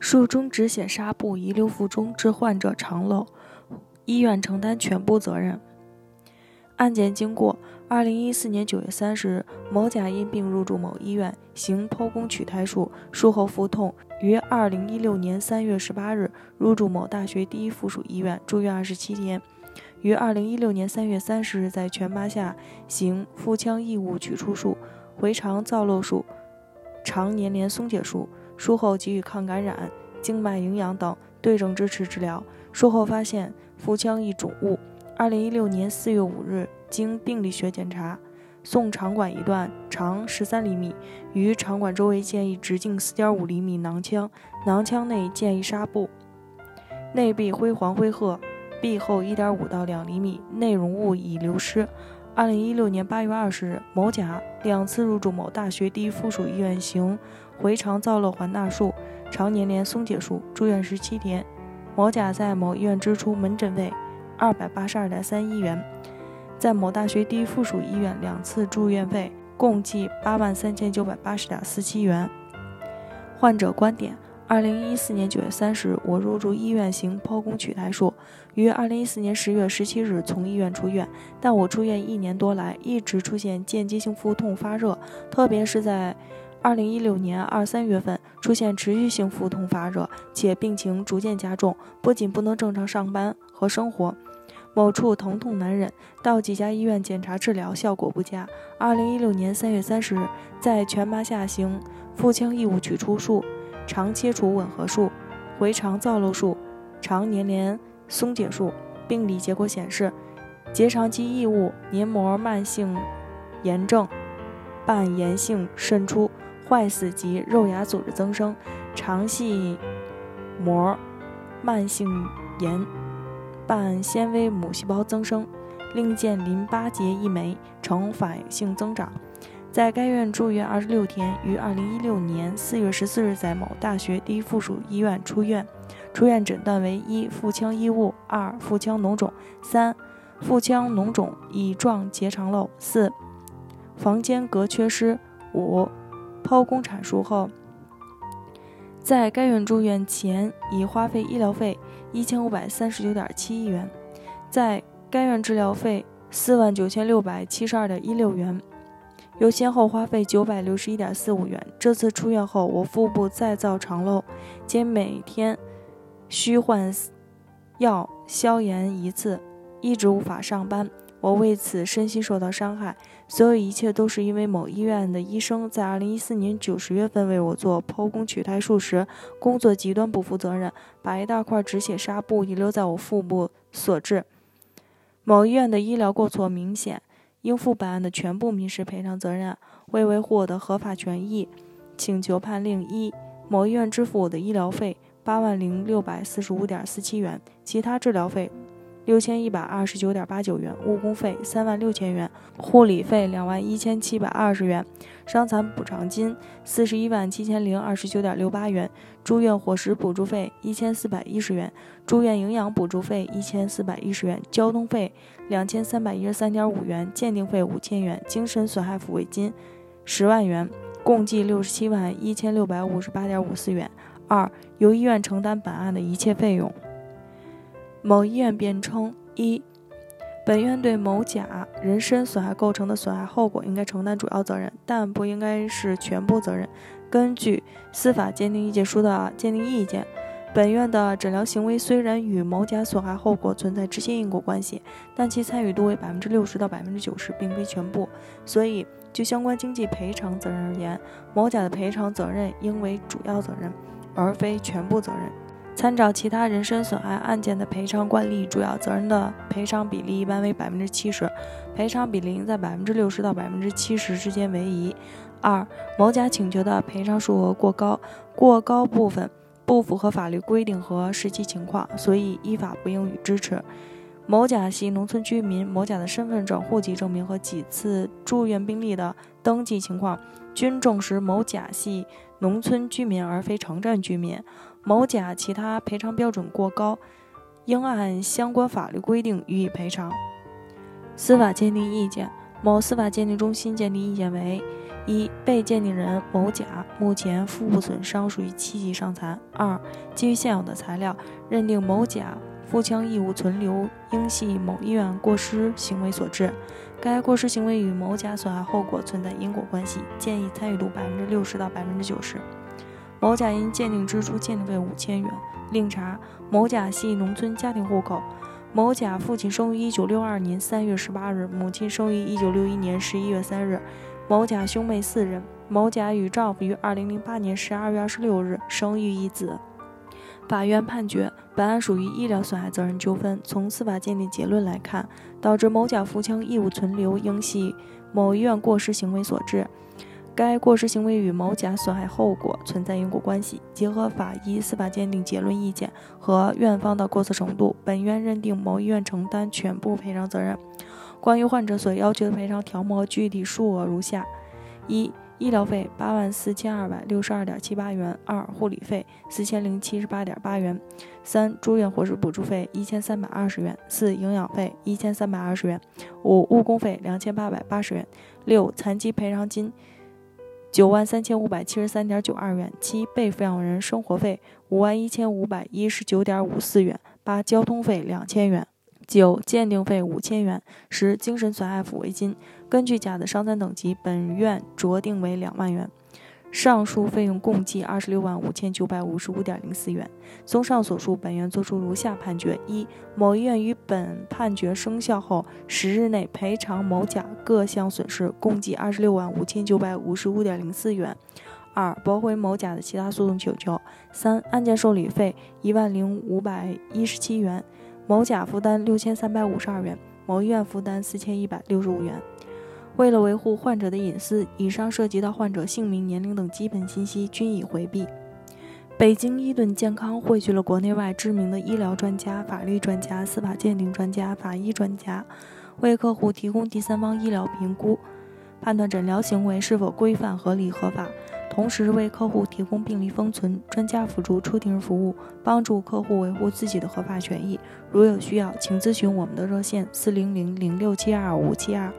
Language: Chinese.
术中止血纱布遗留腹中，致患者肠漏，医院承担全部责任。案件经过：二零一四年九月三十日，某甲因病入住某医院，行剖宫取胎术，术后腹痛，于二零一六年三月十八日入住某大学第一附属医院，住院二十七天。于二零一六年三月三十日在全麻下行腹腔异物取出术、回肠造瘘术、肠粘连松解术。术后给予抗感染、静脉营养等对症支持治疗。术后发现腹腔一肿物。二零一六年四月五日，经病理学检查，送肠管一段长十三厘米，于肠管周围建一直径四点五厘米囊腔，囊腔内建一纱布，内壁灰黄灰褐，壁厚一点五到两厘米，内容物已流失。二零一六年八月二十日，某甲两次入住某大学第一附属医院行回肠造瘘环纳术、肠粘连松解术，住院十七天。某甲在某医院支出门诊费二百八十二点三一元，在某大学第一附属医院两次住院费共计八万三千九百八十点四七元。患者观点。二零一四年九月三十日，我入住医院行剖宫取胎术，于二零一四年十月十七日从医院出院。但我住院一年多来，一直出现间接性腹痛、发热，特别是在二零一六年二三月份出现持续性腹痛、发热，且病情逐渐加重，不仅不能正常上班和生活，某处疼痛难忍，到几家医院检查治疗效果不佳。二零一六年三月三十日，在全麻下行腹腔异物取出术。肠切除吻合术、回肠造瘘术、肠粘连松解术，病理结果显示，结肠肌异物黏膜慢性炎症伴炎性渗出、坏死及肉芽组织增生，肠系膜慢性炎伴纤维母细胞增生，另见淋巴结一枚呈反应性增长。在该院住院二十六天，于二零一六年四月十四日在某大学第一附属医院出院。出院诊断为：一、腹腔异物；二、腹腔脓肿；三、腹腔脓肿乙状结肠瘘；四、房间隔缺失；五、剖宫产术后，在该院住院前已花费医疗费一千五百三十九点七亿元，在该院治疗费四万九千六百七十二点一六元。又先后花费九百六十一点四五元。这次出院后，我腹部再造肠瘘，兼每天需换药消炎一次，一直无法上班。我为此身心受到伤害。所有一切都是因为某医院的医生在二零一四年九十月份为我做剖宫取胎术时，工作极端不负责任，把一大块止血纱布遗留在我腹部所致。某医院的医疗过错明显。应负本案的全部民事赔偿责任。为维护我的合法权益，请求判令：一、某医院支付我的医疗费八万零六百四十五点四七元，其他治疗费。六千一百二十九点八九元，误工费三万六千元，护理费两万一千七百二十元，伤残补偿金四十一万七千零二十九点六八元，住院伙食补助费一千四百一十元，住院营养补助费一千四百一十元，交通费两千三百一十三点五元，鉴定费五千元，精神损害抚慰金十万元，共计六十七万一千六百五十八点五四元。二、由医院承担本案的一切费用。某医院辩称：一、本院对某甲人身损害构成的损害后果应该承担主要责任，但不应该是全部责任。根据司法鉴定意见书的鉴定意见，本院的诊疗行为虽然与某甲损害后果存在直接因果关系，但其参与度为百分之六十到百分之九十，并非全部。所以，就相关经济赔偿责任而言，某甲的赔偿责任应为主要责任，而非全部责任。参照其他人身损害案件的赔偿惯例，主要责任的赔偿比例一般为百分之七十，赔偿比例应在百分之六十到百分之七十之间为宜。二、某甲请求的赔偿数额过高，过高部分不符合法律规定和实际情况，所以依法不应予支持。某甲系农村居民，某甲的身份证、户籍证明和几次住院病历的登记情况均证实某甲系农村居民而非城镇居民。某甲其他赔偿标准过高，应按相关法律规定予以赔偿。司法鉴定意见：某司法鉴定中心鉴定意见为：一、被鉴定人某甲目前腹部损伤属于七级伤残；二、基于现有的材料，认定某甲腹腔异物存留应系某医院过失行为所致，该过失行为与某甲损害后果存在因果关系，建议参与度百分之六十到百分之九十。某甲因鉴定支出鉴定费五千元。另查，某甲系农村家庭户口。某甲父亲生于一九六二年三月十八日，母亲生于一九六一年十一月三日。某甲兄妹四人。某甲与丈夫于二零零八年十二月二十六日生育一子。法院判决本案属于医疗损害责任纠纷。从司法鉴定结论来看，导致某甲腹腔异物存留应系某医院过失行为所致。该过失行为与某甲损害后果存在因果关系。结合法医司法鉴定结论意见和院方的过错程度，本院认定某医院承担全部赔偿责任。关于患者所要求的赔偿条目具体数额如下：一、医疗费八万四千二百六十二点七八元；二、护理费四千零七十八点八元；三、住院伙食补助费一千三百二十元；四、营养费一千三百二十元；五、误工费两千八百八十元；六、残疾赔偿金。九万三千五百七十三点九二元，七被抚养人生活费五万一千五百一十九点五四元，八交通费两千元，九鉴定费五千元，十精神损害抚慰金。根据甲的伤残等级，本院酌定为两万元。上述费用共计二十六万五千九百五十五点零四元。综上所述，本院作出如下判决：一、某医院于本判决生效后十日内赔偿某甲各项损失，共计二十六万五千九百五十五点零四元；二、驳回某甲的其他诉讼请求；三、案件受理费一万零五百一十七元，某甲负担六千三百五十二元，某医院负担四千一百六十五元。为了维护患者的隐私，以上涉及到患者姓名、年龄等基本信息均已回避。北京伊顿健康汇聚了国内外知名的医疗专家、法律专家、司法鉴定专家、法医专家，为客户提供第三方医疗评估，判断诊疗行为是否规范、合理、合法，同时为客户提供病历封存、专家辅助出庭服务，帮助客户维护自己的合法权益。如有需要，请咨询我们的热线：四零零零六七二五七二。